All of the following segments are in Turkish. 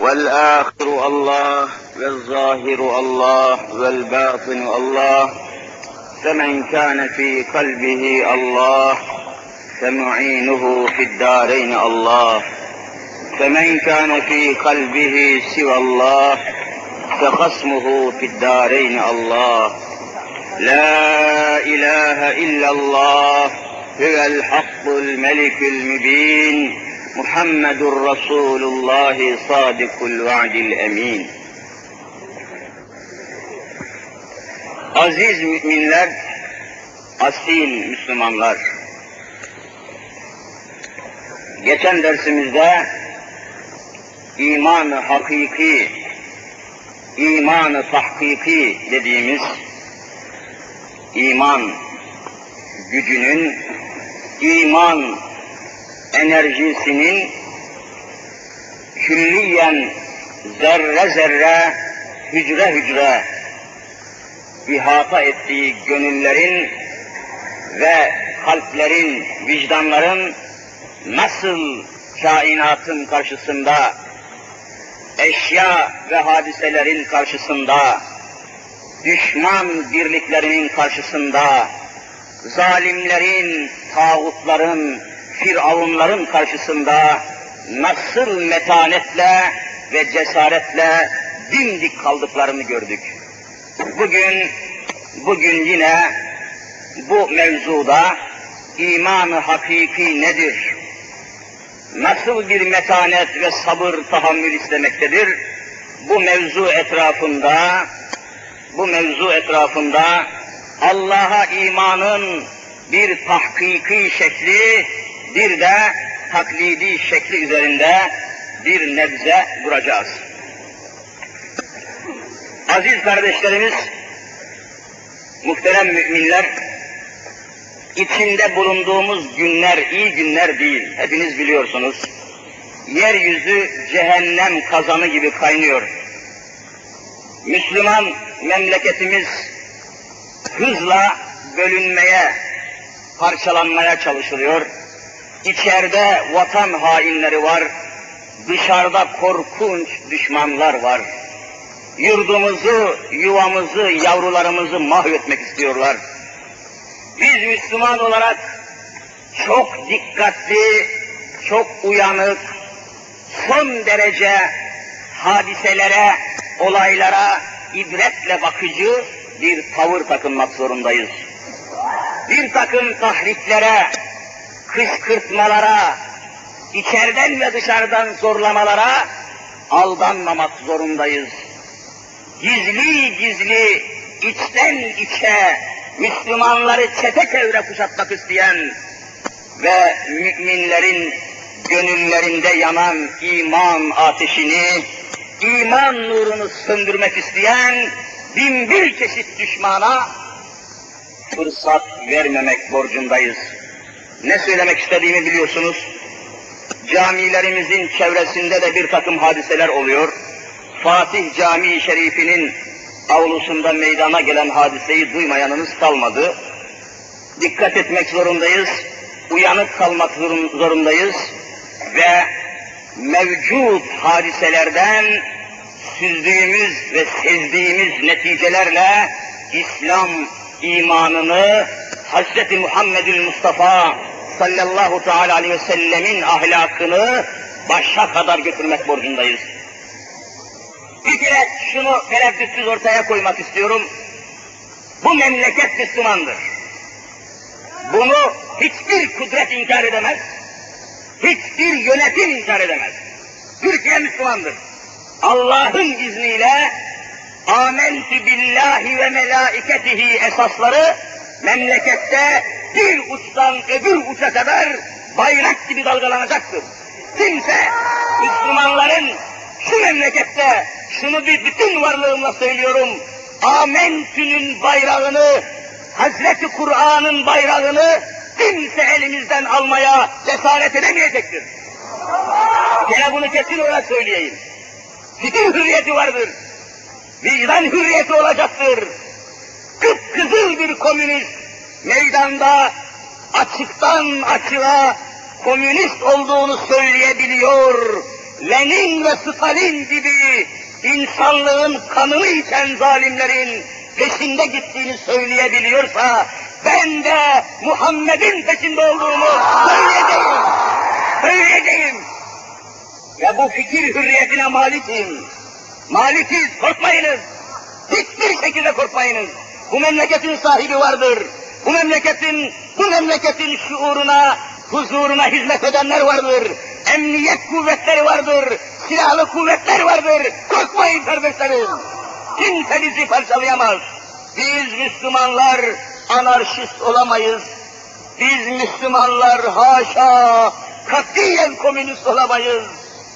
والآخر الله والظاهر الله والباطن الله فمن كان في قلبه الله فمعينه في الدارين الله فمن كان في قلبه سوى الله فخصمه في الدارين الله لا إله إلا الله هو الحق الملك المبين محمد رسول الله صادق الوعد الأمين Aziz müminler, asil Müslümanlar. Geçen dersimizde iman-ı hakiki, iman-ı tahkiki dediğimiz iman gücünün, iman enerjisinin külliyen zerre zerre, hücre hücre ihata ettiği gönüllerin ve kalplerin, vicdanların nasıl kainatın karşısında, eşya ve hadiselerin karşısında, düşman birliklerinin karşısında, zalimlerin, tağutların, firavunların karşısında nasıl metanetle ve cesaretle dimdik kaldıklarını gördük. Bugün, bugün yine bu mevzuda imanı hakiki nedir? Nasıl bir metanet ve sabır tahammül istemektedir? Bu mevzu etrafında, bu mevzu etrafında Allah'a imanın bir tahkiki şekli, bir de taklidi şekli üzerinde bir nebze duracağız. Aziz kardeşlerimiz, muhterem müminler, içinde bulunduğumuz günler iyi günler değil. Hepiniz biliyorsunuz. Yeryüzü cehennem kazanı gibi kaynıyor. Müslüman memleketimiz hızla bölünmeye, parçalanmaya çalışılıyor. İçeride vatan hainleri var, dışarıda korkunç düşmanlar var. Yurdumuzu, yuvamızı, yavrularımızı mahvetmek istiyorlar. Biz Müslüman olarak çok dikkatli, çok uyanık, son derece hadiselere, olaylara ibretle bakıcı bir tavır takınmak zorundayız. Bir takım tahriklere, kışkırtmalara, içeriden ve dışarıdan zorlamalara aldanmamak zorundayız. Gizli gizli, içten içe Müslümanları çete çevre kuşatmak isteyen ve müminlerin gönüllerinde yanan iman ateşini, iman nurunu söndürmek isteyen bin bir çeşit düşmana fırsat vermemek borcundayız. Ne söylemek istediğimi biliyorsunuz. Camilerimizin çevresinde de bir takım hadiseler oluyor. Fatih Camii Şerifi'nin avlusunda meydana gelen hadiseyi duymayanınız kalmadı. Dikkat etmek zorundayız, uyanık kalmak zorundayız ve mevcut hadiselerden süzdüğümüz ve sezdiğimiz neticelerle İslam imanını Hz. Muhammedül Mustafa sallallahu teala aleyhi ve sellemin ahlakını başa kadar götürmek borcundayız. Bir kere şunu tereddütsüz ortaya koymak istiyorum. Bu memleket Müslümandır. Bunu hiçbir kudret inkar edemez. Hiçbir yönetim inkar edemez. Türkiye Müslümandır. Allah'ın izniyle amentü billahi ve melaiketihi esasları memlekette bir uçtan öbür uça kadar bayrak gibi dalgalanacaktır. Kimse Müslümanların şu memlekette şunu bir bütün varlığımla söylüyorum. Amentü'nün bayrağını, Hazreti Kur'an'ın bayrağını kimse elimizden almaya cesaret edemeyecektir. Gene bunu kesin olarak söyleyeyim. Fikir hürriyeti vardır. Vicdan hürriyeti olacaktır. Kıpkızıl bir komünist meydanda açıktan açığa komünist olduğunu söyleyebiliyor Lenin ve Stalin gibi insanlığın kanını içen zalimlerin peşinde gittiğini söyleyebiliyorsa, ben de Muhammed'in peşinde olduğumu söyleyeceğim. Söyleyeceğim. Ve bu fikir hürriyetine malikim. Malikiz, korkmayınız. Hiçbir şekilde korkmayınız. Bu memleketin sahibi vardır. Bu memleketin, bu memleketin şuuruna, huzuruna hizmet edenler vardır. Emniyet kuvvetleri vardır. Silahlı kuvvetler vardır. Korkmayın kardeşlerim. Kimse bizi parçalayamaz. Biz Müslümanlar anarşist olamayız. Biz Müslümanlar haşa katiyen komünist olamayız.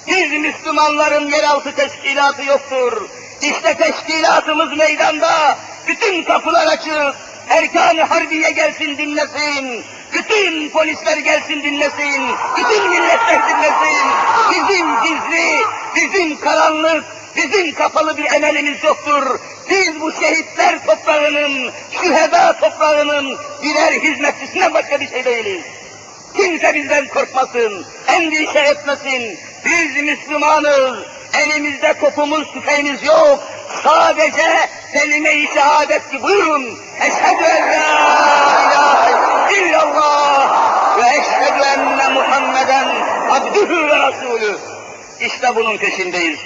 Biz Müslümanların yeraltı teşkilatı yoktur. İşte teşkilatımız meydanda. Bütün kapılar açık. Erkan-ı Harbiye gelsin dinlesin. Bütün polisler gelsin dinlesin. Bütün milletler dinlesin. Bizim gizli, bizim karanlık, bizim kapalı bir emelimiz yoktur. Biz bu şehitler toprağının, şüheda toprağının birer hizmetçisine başka bir şey değiliz. Kimse bizden korkmasın, endişe etmesin. Biz Müslümanız, elimizde topumuz, tüfeğimiz yok. Sadece kelime-i şehadet ki buyurun. Eşhedü en la ilahe illallah ve eşhedü enne Muhammeden abdühü ve rasulü. İşte bunun peşindeyiz.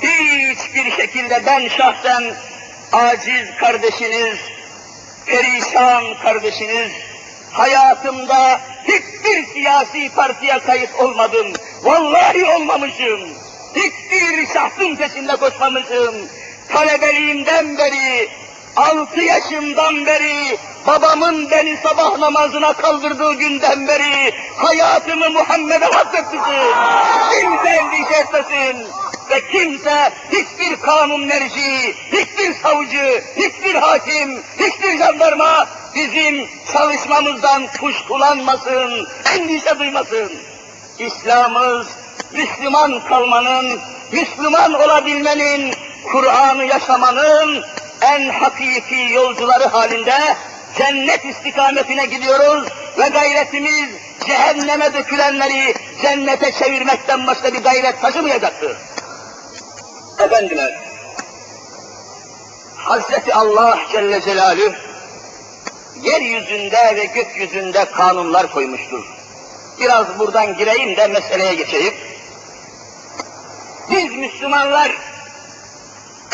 Hiçbir şekilde ben şahsen aciz kardeşiniz, perişan kardeşiniz, hayatımda hiçbir siyasi partiye kayıt olmadım. Vallahi olmamışım. Hiçbir şahsın peşinde koşmamışım. Talebeliğimden beri, altı yaşımdan beri, babamın beni sabah namazına kaldırdığı günden beri hayatımı Muhammed'e vakfetmişim. Kimse endişe etmesin ve kimse hiçbir kanun merci, hiçbir savcı, hiçbir hakim, hiçbir jandarma bizim çalışmamızdan kuşkulanmasın, endişe duymasın. İslam'ız Müslüman kalmanın, Müslüman olabilmenin, Kur'an'ı yaşamanın en hakiki yolcuları halinde cennet istikametine gidiyoruz ve gayretimiz cehenneme dökülenleri cennete çevirmekten başka bir gayret taşımayacaktır. Efendiler, Hazreti Allah Celle Celaluhu yeryüzünde ve gökyüzünde kanunlar koymuştur. Biraz buradan gireyim de meseleye geçeyim. Biz Müslümanlar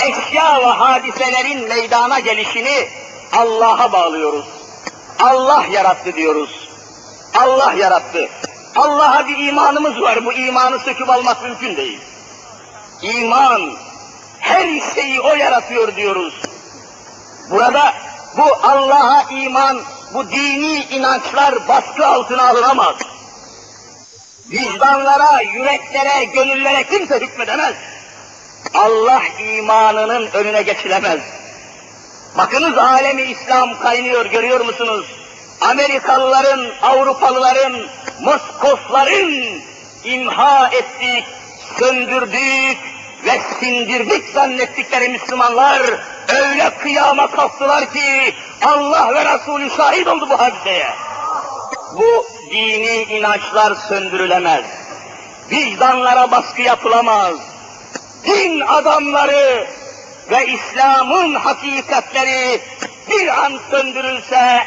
eşya ve hadiselerin meydana gelişini Allah'a bağlıyoruz. Allah yarattı diyoruz. Allah yarattı. Allah'a bir imanımız var. Bu imanı söküp almak mümkün değil. İman, her şeyi o yaratıyor diyoruz. Burada bu Allah'a iman, bu dini inançlar baskı altına alınamaz. Vicdanlara, yüreklere, gönüllere kimse hükmedemez. Allah imanının önüne geçilemez. Bakınız alemi İslam kaynıyor görüyor musunuz? Amerikalıların, Avrupalıların, Moskosların imha ettik, söndürdük ve sindirdik zannettikleri Müslümanlar öyle kıyama kalktılar ki Allah ve Resulü şahit oldu bu hadiseye. Bu dini inançlar söndürülemez. Vicdanlara baskı yapılamaz. Din adamları ve İslam'ın hakikatleri bir an söndürülse,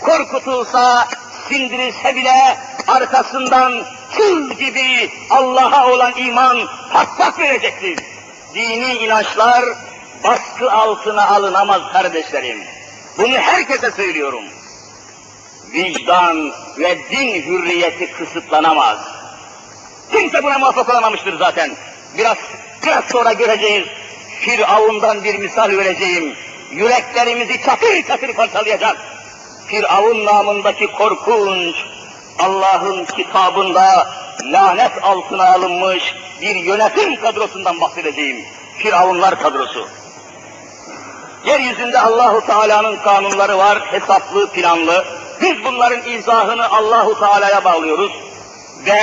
korkutulsa, sindirilse bile arkasından tül gibi Allah'a olan iman patlak verecektir. Dini inançlar baskı altına alınamaz kardeşlerim. Bunu herkese söylüyorum. Vicdan ve din hürriyeti kısıtlanamaz. Kimse buna muvaffak olamamıştır zaten. Biraz, biraz sonra göreceğiz. Firavundan bir misal vereceğim. Yüreklerimizi çatır çatır parçalayacak. Firavun namındaki korkunç, Allah'ın kitabında lanet altına alınmış bir yönetim kadrosundan bahsedeceğim. Firavunlar kadrosu. Yeryüzünde Allahu Teala'nın kanunları var, hesaplı, planlı. Biz bunların izahını Allahu Teala'ya bağlıyoruz ve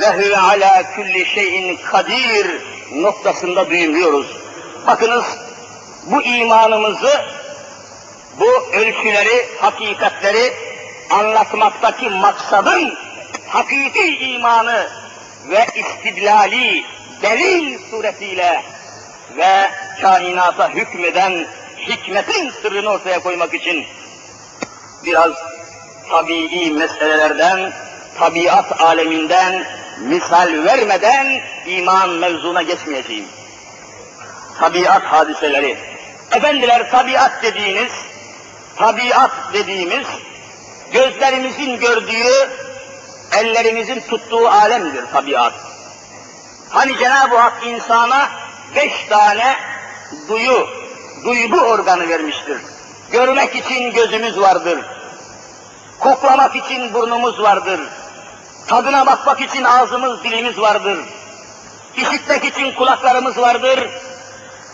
ve huve ala kulli şeyin kadir noktasında düğümlüyoruz. Bakınız bu imanımızı, bu ölçüleri, hakikatleri anlatmaktaki maksadın hakiki imanı ve istidlali delil suretiyle ve kainata hükmeden hikmetin sırrını ortaya koymak için biraz tabii meselelerden, tabiat aleminden misal vermeden iman mevzuna geçmeyeceğim. Tabiat hadiseleri. Efendiler tabiat dediğiniz, tabiat dediğimiz gözlerimizin gördüğü, ellerimizin tuttuğu alemdir tabiat. Hani Cenab-ı Hak insana beş tane duyu, duygu organı vermiştir. Görmek için gözümüz vardır. Koklamak için burnumuz vardır. Tadına bakmak için ağzımız, dilimiz vardır. İşitmek için kulaklarımız vardır.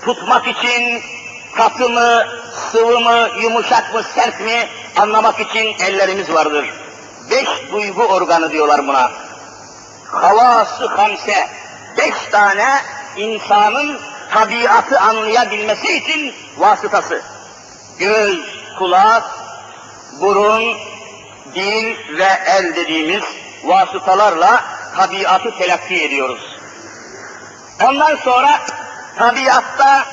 Tutmak için katı mı, sıvı mı, yumuşak mı, sert mi anlamak için ellerimiz vardır. Beş duygu organı diyorlar buna. Havası hamse, beş tane insanın tabiatı anlayabilmesi için vasıtası. Göz, kulak, burun, dil ve el dediğimiz vasıtalarla tabiatı telakki ediyoruz. Ondan sonra tabiatta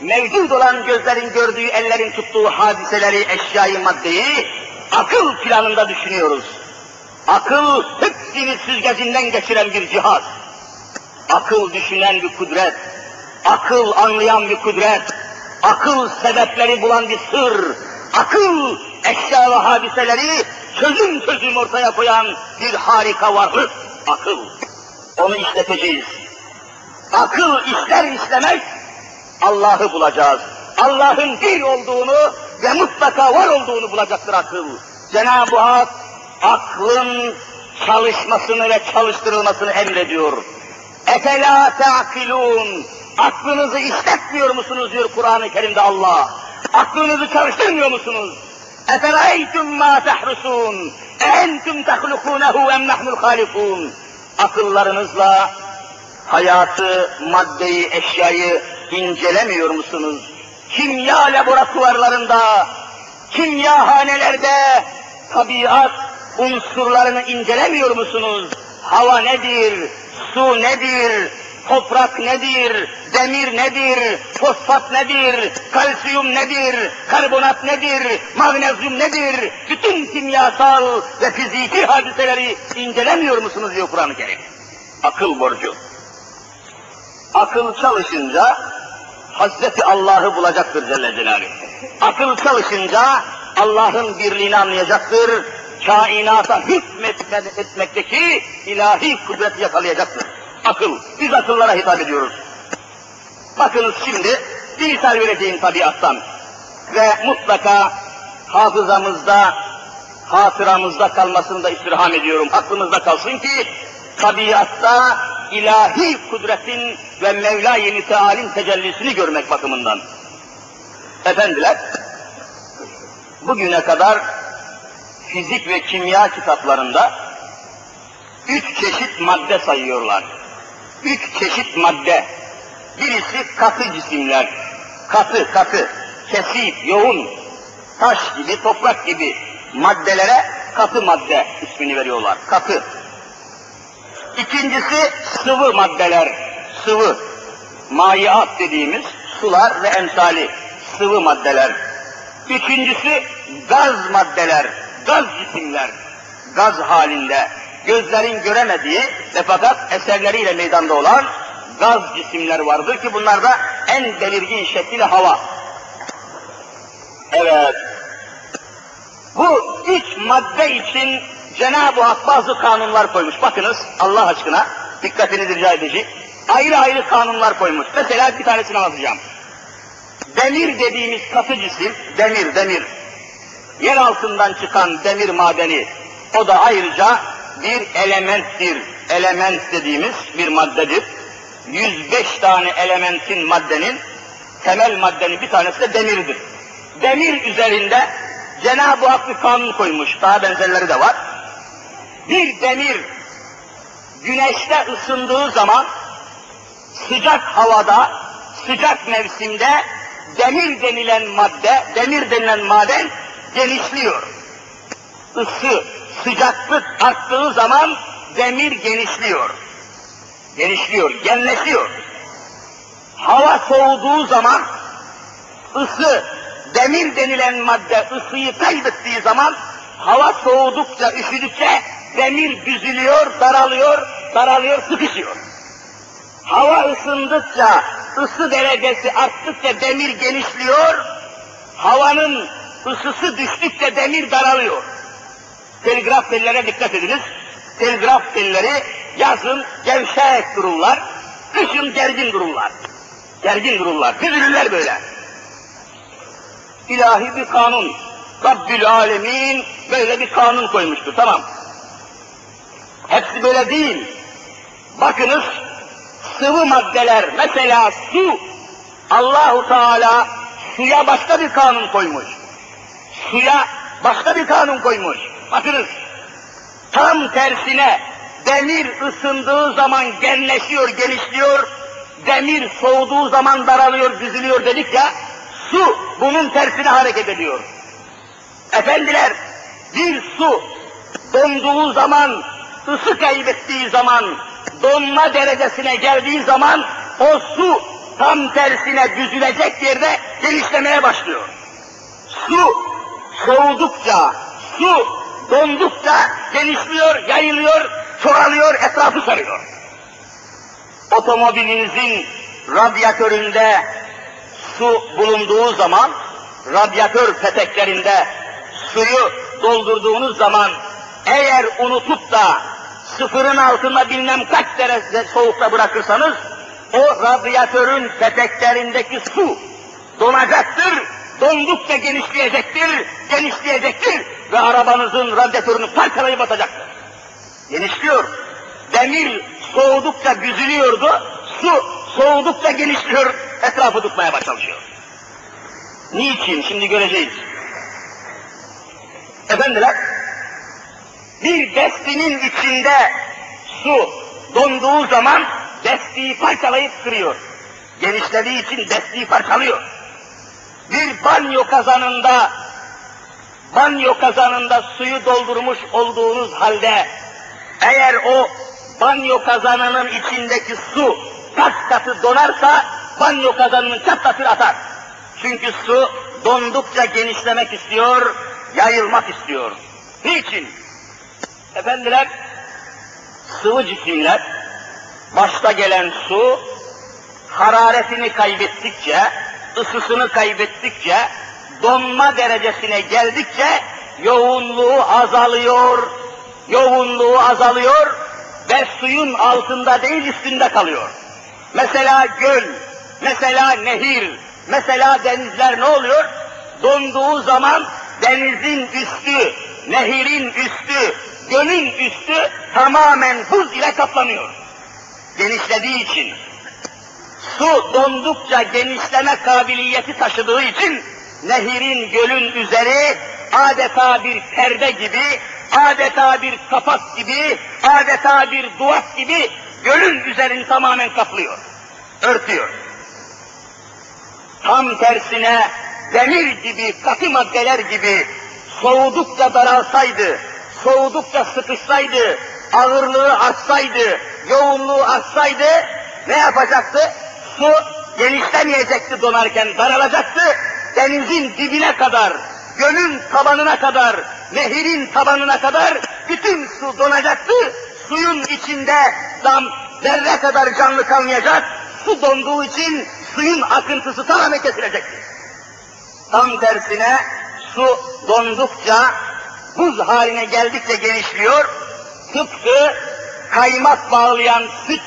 mevcut olan gözlerin gördüğü, ellerin tuttuğu hadiseleri, eşyayı, maddeyi akıl planında düşünüyoruz. Akıl hepsini süzgecinden geçiren bir cihaz. Akıl düşünen bir kudret. Akıl anlayan bir kudret. Akıl sebepleri bulan bir sır. Akıl eşya ve hadiseleri çözüm çözüm ortaya koyan bir harika varlık. Akıl. Onu işleteceğiz. Akıl işler işlemez Allah'ı bulacağız. Allah'ın bir olduğunu ve mutlaka var olduğunu bulacaktır akıl. Cenab-ı Hak aklın çalışmasını ve çalıştırılmasını emrediyor. Efela te'akilun. Aklınızı işletmiyor musunuz diyor Kur'an-ı Kerim'de Allah. Aklınızı çalıştırmıyor musunuz? Efereytum ma tehrusun. Entum tehlukunehu em nahnul halikun. Akıllarınızla hayatı, maddeyi, eşyayı incelemiyor musunuz? Kimya laboratuvarlarında, kimyahanelerde tabiat unsurlarını incelemiyor musunuz? Hava nedir? Su nedir? Toprak nedir? Demir nedir? Fosfat nedir? Kalsiyum nedir? Karbonat nedir? Magnezyum nedir? Bütün kimyasal ve fiziki hadiseleri incelemiyor musunuz diyor Kur'an-ı Kerim. Akıl borcu. Akıl çalışınca Hazreti Allah'ı bulacaktır Celle Celaluhu. Akıl çalışınca Allah'ın birliğini anlayacaktır. Kainata hükmetmekteki ilahi kudreti yakalayacaktır. Akıl. Biz akıllara hitap ediyoruz. Bakınız şimdi bir misal vereceğim tabiattan. Ve mutlaka hafızamızda, hatıramızda kalmasını da istirham ediyorum. Aklımızda kalsın ki tabiatta ilahi kudretin ve Mevla-i Müteal'in tecellisini görmek bakımından. Efendiler, bugüne kadar fizik ve kimya kitaplarında üç çeşit madde sayıyorlar. Üç çeşit madde. Birisi katı cisimler. Katı, katı, kesif, yoğun, taş gibi, toprak gibi maddelere katı madde ismini veriyorlar. Katı. İkincisi sıvı maddeler, sıvı, mayiat dediğimiz sular ve emsali, sıvı maddeler. Üçüncüsü gaz maddeler, gaz cisimler, gaz halinde, gözlerin göremediği ve fakat eserleriyle meydanda olan gaz cisimler vardır ki bunlarda en belirgin şekli hava. Evet, bu üç madde için Cenab-ı Hak bazı kanunlar koymuş. Bakınız Allah aşkına dikkatinizi rica edeceğim. Ayrı ayrı kanunlar koymuş. Mesela bir tanesini anlatacağım. Demir dediğimiz katı cisim, demir, demir. Yer altından çıkan demir madeni, o da ayrıca bir elementtir. Element dediğimiz bir maddedir. 105 tane elementin maddenin, temel maddenin bir tanesi de demirdir. Demir üzerinde Cenab-ı Hak bir kanun koymuş, daha benzerleri de var. Bir demir güneşte ısındığı zaman sıcak havada, sıcak mevsimde demir denilen madde, demir denilen maden genişliyor. Isı, sıcaklık arttığı zaman demir genişliyor. genişliyor, genleşiyor. Hava soğuduğu zaman ısı, demir denilen madde ısıyı kaybettiği zaman hava soğudukça, üşüdükçe demir büzülüyor, daralıyor, daralıyor, sıkışıyor. Hava ısındıkça, ısı derecesi arttıkça demir genişliyor, havanın ısısı düştükçe demir daralıyor. Telgraf tellere dikkat ediniz. Telgraf telleri yazın gevşek dururlar, kışın gergin dururlar. Gergin dururlar, düzülürler böyle. İlahi bir kanun. Rabbül Alemin böyle bir kanun koymuştur, tamam. Hepsi böyle değil. Bakınız, sıvı maddeler, mesela su, Allahu Teala suya başka bir kanun koymuş. Suya başka bir kanun koymuş. Bakınız, tam tersine demir ısındığı zaman genleşiyor, genişliyor, demir soğuduğu zaman daralıyor, düzülüyor dedik ya, su bunun tersine hareket ediyor. Efendiler, bir su donduğu zaman, ısı kaybettiği zaman, donma derecesine geldiği zaman o su tam tersine düzülecek yerde genişlemeye başlıyor. Su soğudukça, su dondukça genişliyor, yayılıyor, çoğalıyor, etrafı sarıyor. Otomobilinizin radyatöründe su bulunduğu zaman, radyatör peteklerinde suyu doldurduğunuz zaman eğer unutup da sıfırın altında bilmem kaç derece soğukta bırakırsanız o radyatörün peteklerindeki su donacaktır, dondukça genişleyecektir, genişleyecektir ve arabanızın radyatörünü parçalayıp atacaktır. Genişliyor. Demir soğudukça büzülüyordu, su soğudukça genişliyor, etrafı tutmaya başlıyor. Niçin? Şimdi göreceğiz. Efendiler, bir destinin içinde su donduğu zaman destiği parçalayıp kırıyor. Genişlediği için destiği parçalıyor. Bir banyo kazanında banyo kazanında suyu doldurmuş olduğunuz halde eğer o banyo kazanının içindeki su kaç katı donarsa banyo kazanının çatlatır atar. Çünkü su dondukça genişlemek istiyor, yayılmak istiyor. Niçin? Efendiler, sıvı cisimler, başta gelen su, hararetini kaybettikçe, ısısını kaybettikçe, donma derecesine geldikçe yoğunluğu azalıyor, yoğunluğu azalıyor ve suyun altında değil üstünde kalıyor. Mesela göl, mesela nehir, mesela denizler ne oluyor? Donduğu zaman denizin üstü, nehirin üstü, gölün üstü tamamen buz ile kaplanıyor. Genişlediği için. Su dondukça genişleme kabiliyeti taşıdığı için nehirin, gölün üzeri adeta bir perde gibi, adeta bir kapak gibi, adeta bir duvak gibi gölün üzerini tamamen kaplıyor, örtüyor. Tam tersine demir gibi, katı maddeler gibi soğudukça daralsaydı, soğudukça sıkışsaydı, ağırlığı artsaydı, yoğunluğu artsaydı ne yapacaktı? Su genişlemeyecekti donarken, daralacaktı. Denizin dibine kadar, gölün tabanına kadar, nehirin tabanına kadar bütün su donacaktı. Suyun içinde dam zerre kadar canlı kalmayacak. Su donduğu için suyun akıntısı tamamen kesilecekti. Tam tersine su dondukça, buz haline geldikçe genişliyor. Tıpkı kaymak bağlayan süt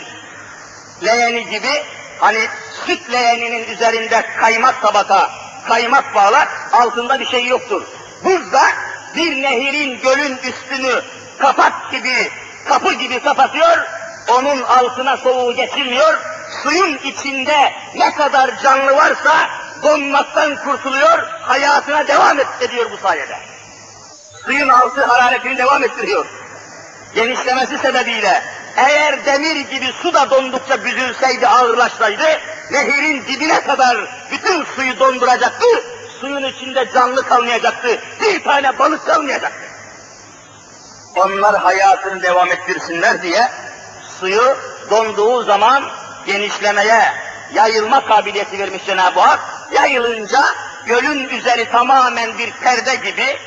leğeni gibi, hani süt leğeninin üzerinde kaymak tabaka, kaymak bağlar, altında bir şey yoktur. Buzda bir nehirin, gölün üstünü kapak gibi, kapı gibi kapatıyor, onun altına soğuğu geçirmiyor, suyun içinde ne kadar canlı varsa donmaktan kurtuluyor, hayatına devam ediyor bu sayede. Suyun altı hararetini devam ettiriyor. Genişlemesi sebebiyle eğer demir gibi su da dondukça büzülseydi, ağırlaşsaydı, nehirin dibine kadar bütün suyu donduracaktı, suyun içinde canlı kalmayacaktı, bir tane balık kalmayacaktı. Onlar hayatını devam ettirsinler diye suyu donduğu zaman genişlemeye, yayılma kabiliyeti vermiş Cenab-ı Hak. Yayılınca gölün üzeri tamamen bir perde gibi,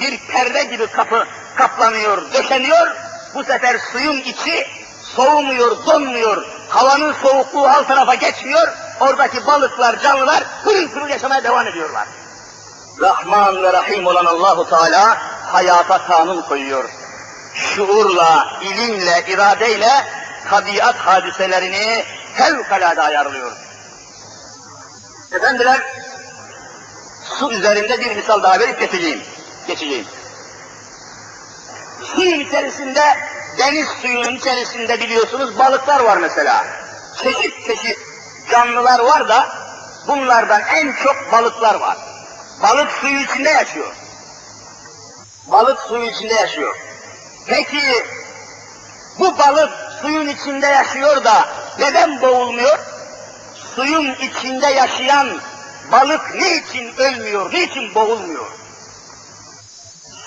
bir perde gibi kapı kaplanıyor, döşeniyor. Bu sefer suyun içi soğumuyor, donmuyor. Havanın soğukluğu alt tarafa geçmiyor. Oradaki balıklar, canlılar pırıl pırıl yaşamaya devam ediyorlar. Rahman ve Rahim olan Allahu Teala hayata kanun koyuyor. Şuurla, ilimle, iradeyle tabiat hadiselerini fevkalade ayarlıyor. Efendiler, su üzerinde bir misal daha verip geçeceğim. Geçeceğim. Suyun içerisinde, deniz suyunun içerisinde biliyorsunuz balıklar var mesela. Çeşit çeşit canlılar var da bunlardan en çok balıklar var. Balık suyu içinde yaşıyor. Balık suyu içinde yaşıyor. Peki bu balık suyun içinde yaşıyor da neden boğulmuyor? Suyun içinde yaşayan balık niçin ölmüyor, niçin boğulmuyor?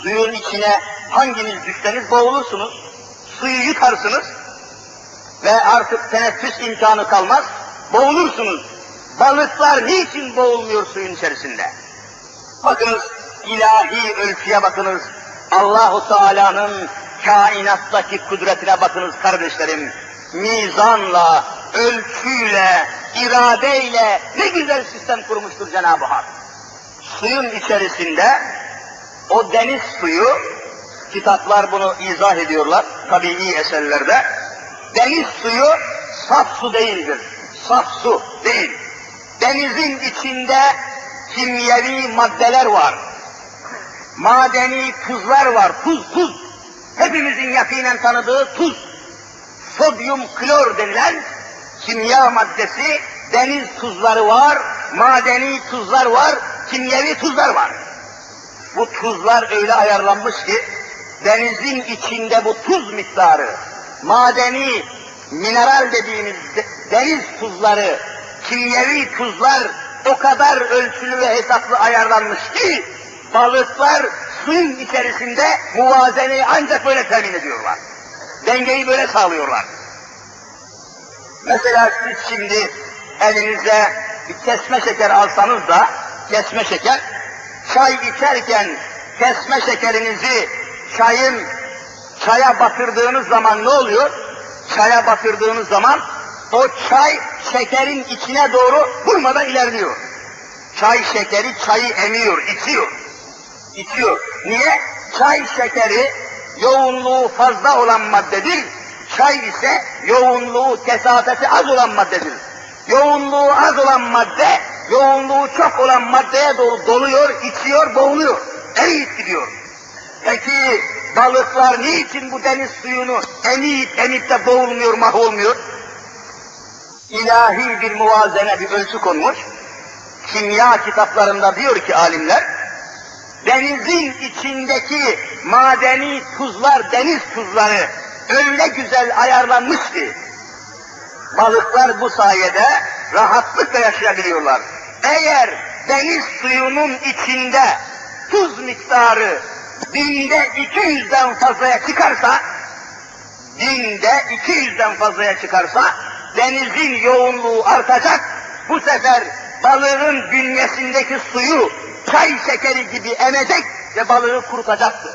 Suyun içine hanginiz düşseniz boğulursunuz. Suyu yutarsınız ve artık teneffüs imkanı kalmaz, boğulursunuz. Balıklar niçin boğulmuyor suyun içerisinde? Bakınız ilahi ölçüye bakınız. Allahu Teala'nın kainattaki kudretine bakınız kardeşlerim. Mizanla, ölçüyle, iradeyle ne güzel sistem kurmuştur Cenab-ı Hak. Suyun içerisinde o deniz suyu, kitaplar bunu izah ediyorlar tabii eserlerde. Deniz suyu saf su değildir. Saf su değil. Denizin içinde kimyevi maddeler var. Madeni tuzlar var. Tuz, tuz. Hepimizin yakinen tanıdığı tuz. Sodyum klor denilen kimya maddesi, deniz tuzları var, madeni tuzlar var, kimyevi tuzlar var. Bu tuzlar öyle ayarlanmış ki, denizin içinde bu tuz miktarı, madeni, mineral dediğimiz deniz tuzları, kimyevi tuzlar o kadar ölçülü ve hesaplı ayarlanmış ki, balıklar suyun içerisinde muvazeneyi ancak böyle temin ediyorlar. Dengeyi böyle sağlıyorlar. Mesela siz şimdi elinize bir kesme şeker alsanız da, kesme şeker, çay içerken kesme şekerinizi çayın çaya batırdığınız zaman ne oluyor? Çaya batırdığınız zaman o çay şekerin içine doğru durmadan ilerliyor. Çay şekeri çayı emiyor, içiyor. İçiyor. Niye? Çay şekeri yoğunluğu fazla olan maddedir. Çay ise yoğunluğu, kesafeti az olan maddedir. Yoğunluğu az olan madde, yoğunluğu çok olan maddeye doğru doluyor, içiyor, boğuluyor. Eriyip gidiyor. Peki balıklar niçin bu deniz suyunu emip emip de boğulmuyor, mahvolmuyor? İlahi bir muvazene, bir ölçü konmuş. Kimya kitaplarında diyor ki alimler, denizin içindeki madeni tuzlar, deniz tuzları öyle güzel ayarlanmış ki, balıklar bu sayede rahatlıkla yaşayabiliyorlar. Eğer deniz suyunun içinde tuz miktarı binde 200'den fazlaya çıkarsa, binde 200'den fazlaya çıkarsa, denizin yoğunluğu artacak, bu sefer balığın bünyesindeki suyu çay şekeri gibi emecek ve balığı kurutacaktı.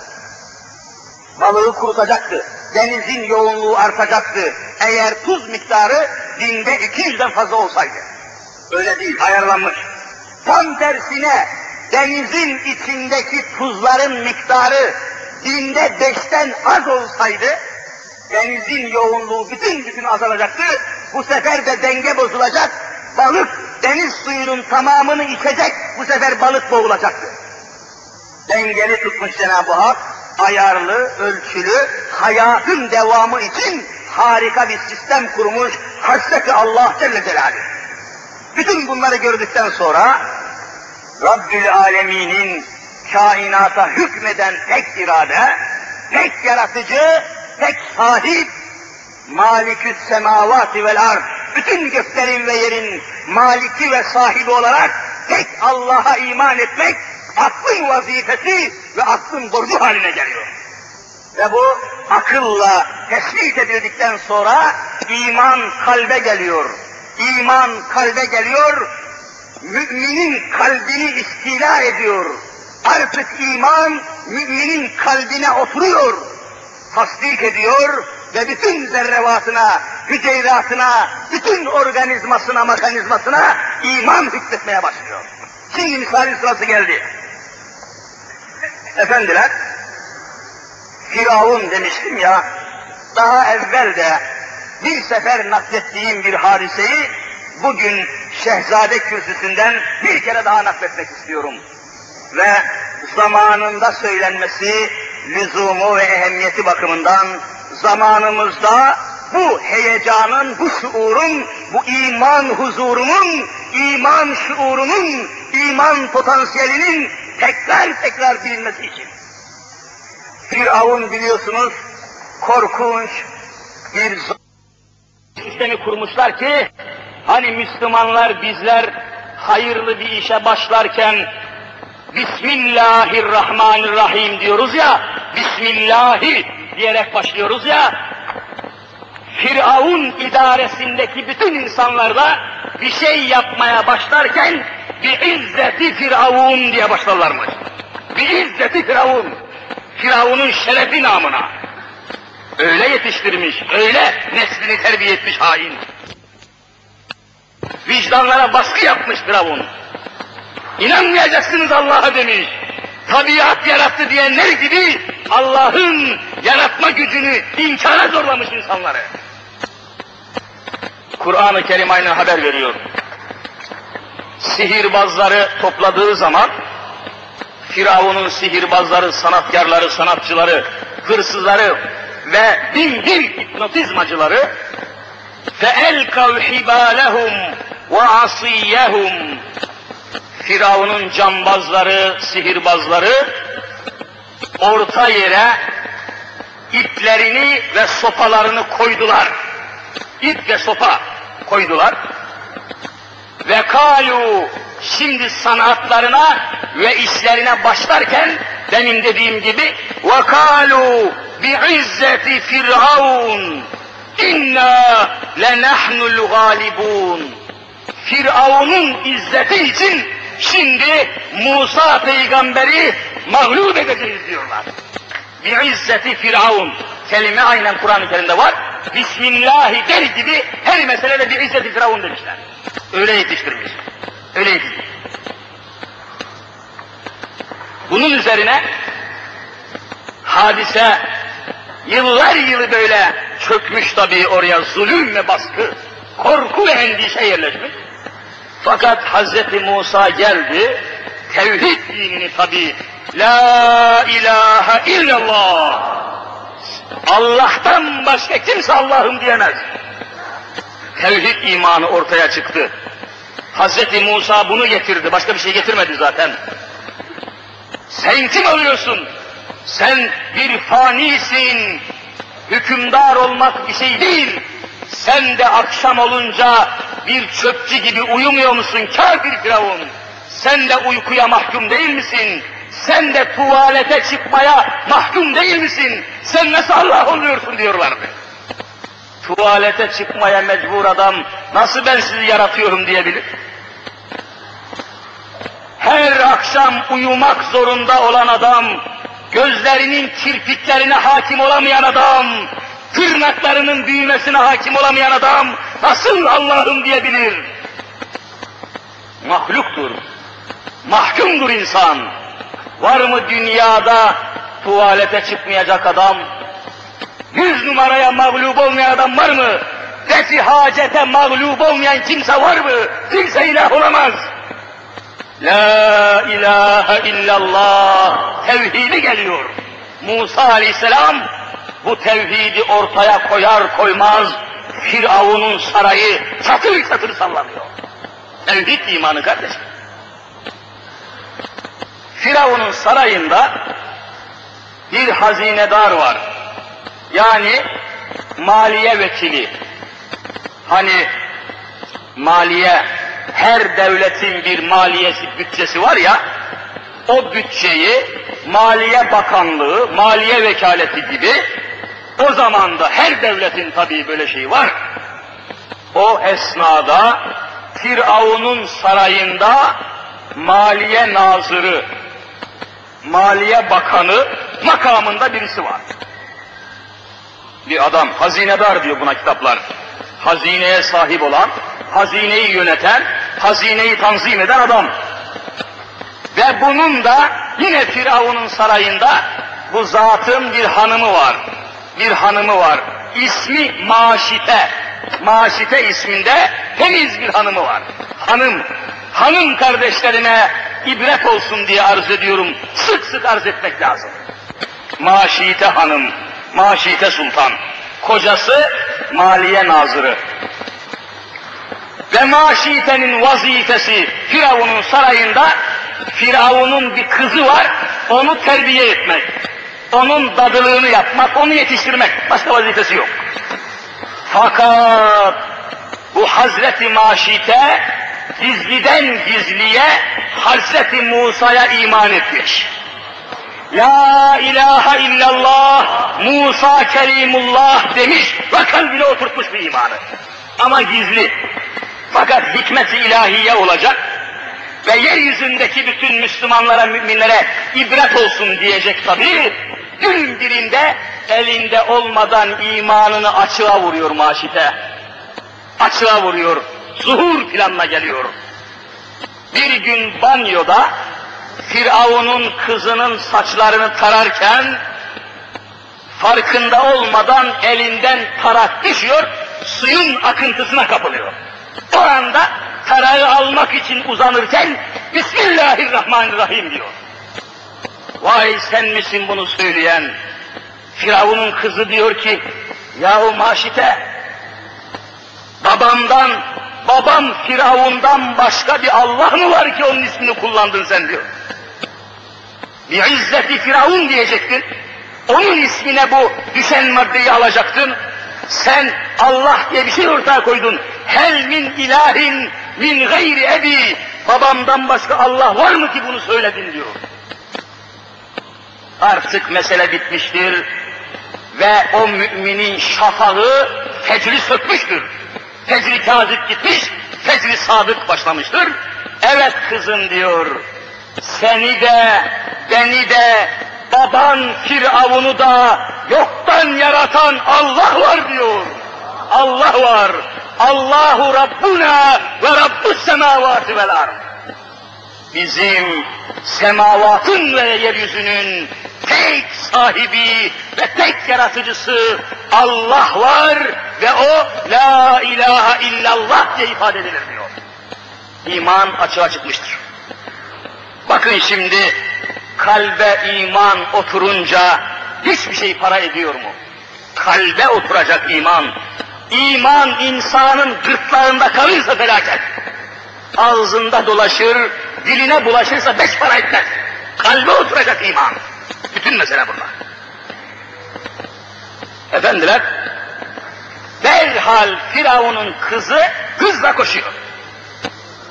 Balığı kurutacaktı. Denizin yoğunluğu artacaktı. Eğer tuz miktarı binde 200'den fazla olsaydı. Öyle değil, ayarlanmış. Tam tersine denizin içindeki tuzların miktarı binde beşten az olsaydı, denizin yoğunluğu bütün bütün azalacaktı. Bu sefer de denge bozulacak. Balık deniz suyunun tamamını içecek. Bu sefer balık boğulacaktı. Dengeli tutmuş Cenab-ı Hak. Ayarlı, ölçülü, hayatın devamı için harika bir sistem kurmuş. Hasreti Allah Celle Celaluhu. Bütün bunları gördükten sonra Rabbül Alemin'in kainata hükmeden tek irade, tek yaratıcı, tek sahip, Malikü semavati vel ard, bütün göklerin ve yerin maliki ve sahibi olarak tek Allah'a iman etmek aklın vazifesi ve aklın borcu haline geliyor. Ve bu akılla tespit edildikten sonra iman kalbe geliyor. İman kalbe geliyor, müminin kalbini istila ediyor. Artık iman müminin kalbine oturuyor, tasdik ediyor ve bütün zerrevatına, hüceyratına, bütün organizmasına, mekanizmasına iman hükmetmeye başlıyor. Şimdi misalin sırası geldi. Efendiler, Firavun demiştim ya, daha evvel de bir sefer naklettiğim bir hadiseyi bugün Şehzade kürsüsünden bir kere daha nakletmek istiyorum. Ve zamanında söylenmesi, lüzumu ve ehemmiyeti bakımından zamanımızda bu heyecanın, bu şuurun, bu iman huzurunun, iman şuurunun, iman potansiyelinin tekrar tekrar bilinmesi için. Firavun biliyorsunuz korkunç bir sistemi kurmuşlar ki hani Müslümanlar bizler hayırlı bir işe başlarken Bismillahirrahmanirrahim diyoruz ya, Bismillahi diyerek başlıyoruz ya, Firavun idaresindeki bütün insanlar da bir şey yapmaya başlarken bir izzeti Firavun diye başlarlarmış. Bir izzeti Firavun. Firavun'un şerefi namına. Öyle yetiştirmiş, öyle neslini terbiye etmiş hain. Vicdanlara baskı yapmış Firavun. İnanmayacaksınız Allah'a demiş. Tabiat yarattı diyenler gibi Allah'ın yaratma gücünü inkara zorlamış insanları. Kur'an-ı Kerim aynı haber veriyor. Sihirbazları topladığı zaman Firavun'un sihirbazları, sanatkarları, sanatçıları, hırsızları ve bin bir hipnotizmacıları فَاَلْقَوْ حِبَالَهُمْ وَعَصِيَّهُمْ Firavun'un cambazları, sihirbazları orta yere iplerini ve sopalarını koydular. İp ve sopa koydular. Ve kalu şimdi sanatlarına ve işlerine başlarken demin dediğim gibi ve kalu bi izzeti firavun inna lenahnul galibun Firavun'un izzeti için şimdi Musa peygamberi mağlup edeceğiz diyorlar. Bir izzeti Firavun. Kelime aynen Kur'an-ı Kerim'de var. Bismillahi der gibi her meselede bir izzeti Firavun demişler. Öyle yetiştirmiş. Öyle yetiştirmiş. Bunun üzerine hadise yıllar yılı böyle çökmüş tabii oraya zulüm ve baskı, korku ve endişe yerleşmiş. Fakat Hazreti Musa geldi, tevhid dinini tabi, La ilahe illallah, Allah'tan başka kimse Allah'ım diyemez. Tevhid imanı ortaya çıktı. Hazreti Musa bunu getirdi, başka bir şey getirmedi zaten. Sen kim oluyorsun? Sen bir fanisin, hükümdar olmak bir şey değil. Sen de akşam olunca bir çöpçü gibi uyumuyor musun kafir firavun? Sen de uykuya mahkum değil misin? Sen de tuvalete çıkmaya mahkum değil misin? Sen nasıl Allah oluyorsun diyorlardı. Tuvalete çıkmaya mecbur adam nasıl ben sizi yaratıyorum diyebilir? Her akşam uyumak zorunda olan adam, gözlerinin kirpiklerine hakim olamayan adam, tırnaklarının büyümesine hakim olamayan adam nasıl Allah'ım diyebilir? Mahluktur, mahkumdur insan. Var mı dünyada tuvalete çıkmayacak adam? Yüz numaraya mağlup olmayan adam var mı? Defi hacete mağlup olmayan kimse var mı? Kimse ilah olamaz. La ilahe illallah tevhidi geliyor. Musa aleyhisselam bu tevhidi ortaya koyar koymaz Firavun'un sarayı çatır çatır sallanıyor. Tevhid imanı kardeşim. Firavun'un sarayında bir hazinedar var. Yani maliye vekili. Hani maliye her devletin bir maliyesi, bütçesi var ya, o bütçeyi Maliye Bakanlığı, Maliye Vekaleti gibi o zaman da her devletin tabii böyle şeyi var. O esnada Firavun'un sarayında Maliye Nazırı, Maliye Bakanı makamında birisi var. Bir adam, hazinedar diyor buna kitaplar. Hazineye sahip olan, hazineyi yöneten, hazineyi tanzim eden adam. Ve bunun da yine Firavun'un sarayında bu zatın bir hanımı var. Bir hanımı var. İsmi Maşite. Maşite isminde temiz bir hanımı var. Hanım, hanım kardeşlerine ibret olsun diye arz ediyorum. Sık sık arz etmek lazım. Maşite hanım, Maşite sultan. Kocası Maliye Nazırı. Ve Maşite'nin vazifesi Firavun'un sarayında Firavun'un bir kızı var, onu terbiye etmek. Onun dadılığını yapmak, onu yetiştirmek. Başka vazifesi yok. Fakat bu Hazreti Maşite gizliden gizliye Hazreti Musa'ya iman etmiş. La ilahe illallah Musa Kerimullah demiş ve kalbine oturtmuş bir imanı. Ama gizli. Fakat hikmeti ilahiye olacak ve yeryüzündeki bütün Müslümanlara, müminlere ibret olsun diyecek tabii. Gün birinde elinde olmadan imanını açığa vuruyor maşite. Açığa vuruyor. Zuhur planına geliyor. Bir gün banyoda Firavun'un kızının saçlarını tararken farkında olmadan elinden tarak düşüyor, suyun akıntısına kapılıyor. O anda tarağı almak için uzanırken Bismillahirrahmanirrahim diyor. Vay sen misin bunu söyleyen? Firavun'un kızı diyor ki, yahu maşite, babamdan, babam Firavun'dan başka bir Allah mı var ki onun ismini kullandın sen diyor. İzzeti Firavun diyecektin. Onun ismine bu düşen maddeyi alacaktın. Sen Allah diye bir şey ortaya koydun. Hel min ilahin min gayri ebi. Babamdan başka Allah var mı ki bunu söyledin diyor. Artık mesele bitmiştir ve o müminin şafağı fecri sökmüştür. Fecri kazip gitmiş, fecri sadık başlamıştır. Evet kızım diyor, seni de, beni de, baban Firavun'u da yoktan yaratan Allah var diyor. Allah var. Allahu Rabbuna ve Rabbus semavati vel. Bizim semavatın ve yeryüzünün tek sahibi ve tek yaratıcısı Allah var ve o la ilahe illallah diye ifade edilir diyor. İman açığa çıkmıştır. Bakın şimdi kalbe iman oturunca hiçbir şey para ediyor mu? Kalbe oturacak iman. İman insanın gırtlağında kalırsa felaket. Ağzında dolaşır, diline bulaşırsa beş para etmez. Kalbe oturacak iman. Bütün mesele burada. Efendiler, derhal Firavun'un kızı hızla koşuyor.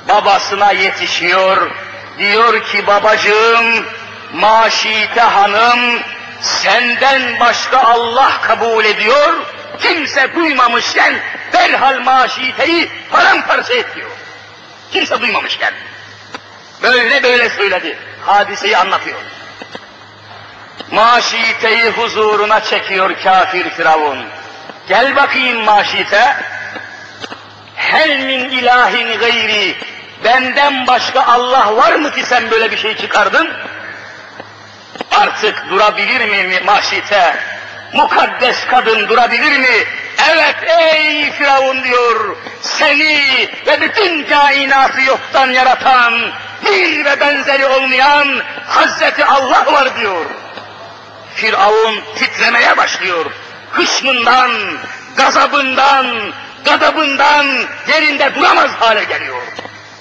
Babasına yetişiyor, diyor ki babacığım, Maşite hanım, senden başka Allah kabul ediyor, kimse duymamışken derhal Maşite'yi paramparça ediyor. Kimse duymamışken. Böyle böyle söyledi, hadiseyi anlatıyor. Maşite'yi huzuruna çekiyor kafir Firavun. Gel bakayım Maşite. Hel min ilahin gayri. Benden başka Allah var mı ki sen böyle bir şey çıkardın? Artık durabilir mi Maşite? Mukaddes kadın durabilir mi? Evet ey Firavun diyor, seni ve bütün kainatı yoktan yaratan, bir ve benzeri olmayan Hazreti Allah var diyor. Firavun titremeye başlıyor. Hışmından, gazabından, gadabından yerinde duramaz hale geliyor.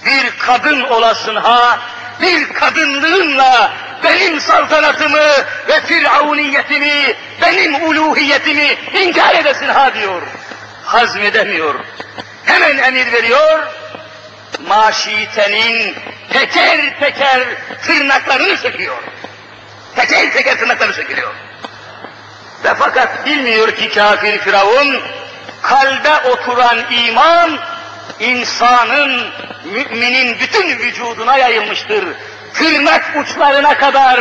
Bir kadın olasın ha, bir kadınlığınla benim saltanatımı ve firavuniyetimi, benim uluhiyetimi inkar edesin ha diyor. Hazmedemiyor. Hemen emir veriyor. Maşite'nin teker teker tırnaklarını söküyor. Teker teker tırnakları sökülüyor. Ve fakat bilmiyor ki kafir Firavun, kalbe oturan iman, insanın, müminin bütün vücuduna yayılmıştır. Tırnak uçlarına kadar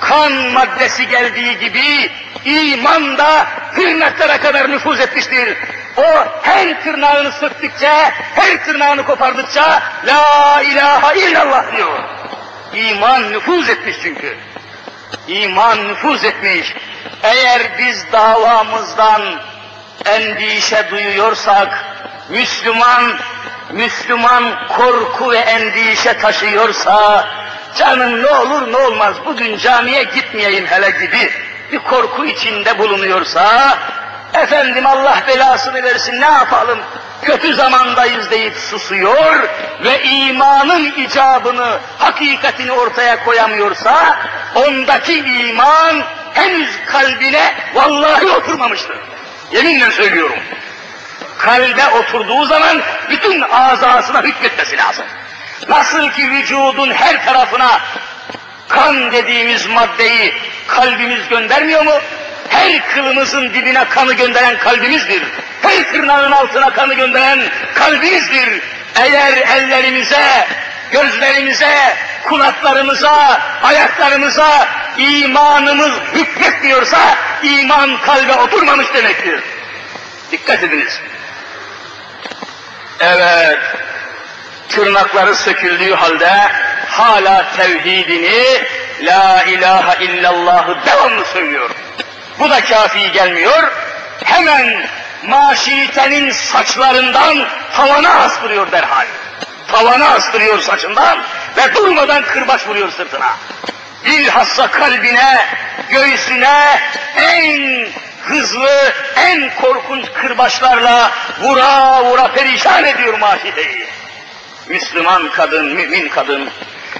kan maddesi geldiği gibi iman da tırnaklara kadar nüfuz etmiştir. O her tırnağını sıktıkça, her tırnağını kopardıkça La ilahe illallah diyor. İman nüfuz etmiş çünkü. İman nüfuz etmiş. Eğer biz davamızdan endişe duyuyorsak, Müslüman, Müslüman korku ve endişe taşıyorsa, canım ne olur ne olmaz bugün camiye gitmeyeyim hele gibi bir korku içinde bulunuyorsa, efendim Allah belasını versin ne yapalım, kötü zamandayız deyip susuyor ve imanın icabını, hakikatini ortaya koyamıyorsa, ondaki iman henüz kalbine vallahi oturmamıştır. Yeminle söylüyorum. Kalbe oturduğu zaman bütün azasına hükmetmesi lazım. Nasıl ki vücudun her tarafına kan dediğimiz maddeyi kalbimiz göndermiyor mu? Her kılımızın dibine kanı gönderen kalbimizdir. Her tırnağın altına kanı gönderen kalbimizdir. Eğer ellerimize, gözlerimize, kulaklarımıza, ayaklarımıza imanımız hükmetmiyorsa iman kalbe oturmamış demektir. Dikkat ediniz. Evet, tırnakları söküldüğü halde hala tevhidini, la ilahe illallahı devamlı söylüyor. Bu da kafi gelmiyor. Hemen maşitenin saçlarından tavana astırıyor derhal. Tavana astırıyor saçından ve durmadan kırbaç vuruyor sırtına. Bilhassa kalbine, göğsüne en hızlı, en korkunç kırbaçlarla vura vura perişan ediyor maşiteyi. Müslüman kadın, mümin kadın,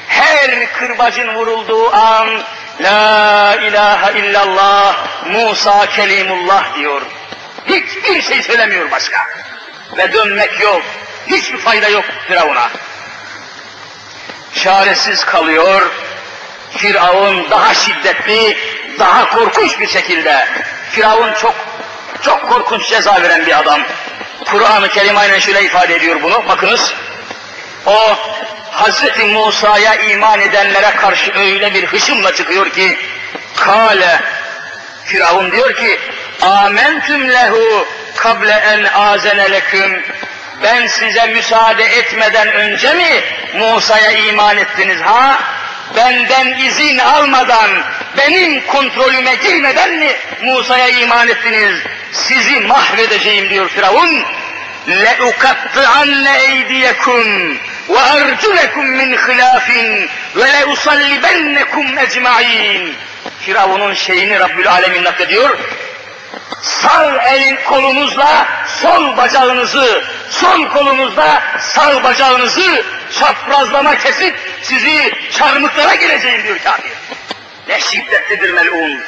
her kırbacın vurulduğu an La ilahe illallah Musa kelimullah diyor. Hiçbir şey söylemiyor başka. Ve dönmek yok. Hiçbir fayda yok Firavun'a. Çaresiz kalıyor. Firavun daha şiddetli, daha korkunç bir şekilde. Firavun çok çok korkunç ceza veren bir adam. Kur'an-ı Kerim aynen şöyle ifade ediyor bunu. Bakınız. O Hazreti Musa'ya iman edenlere karşı öyle bir hışımla çıkıyor ki Kale Firavun diyor ki Amentüm lehu kable en azene leküm ben size müsaade etmeden önce mi Musa'ya iman ettiniz ha? Benden izin almadan, benim kontrolüme girmeden mi Musa'ya iman ettiniz? Sizi mahvedeceğim diyor Firavun. لَاُكَطِّعَنَّ اَيْدِيَكُمْ وَاَرْجُلَكُمْ مِنْ خِلَافٍ وَلَاُصَلِّبَنَّكُمْ اَجْمَعِينَ Firavun'un şeyini Rabbül Alemin naklediyor. Sağ elin kolunuzla sol bacağınızı, sol kolunuzda sağ bacağınızı çaprazlama kesip sizi çarmıklara gireceğim diyor kafir. Ne şiddetlidir mel'un.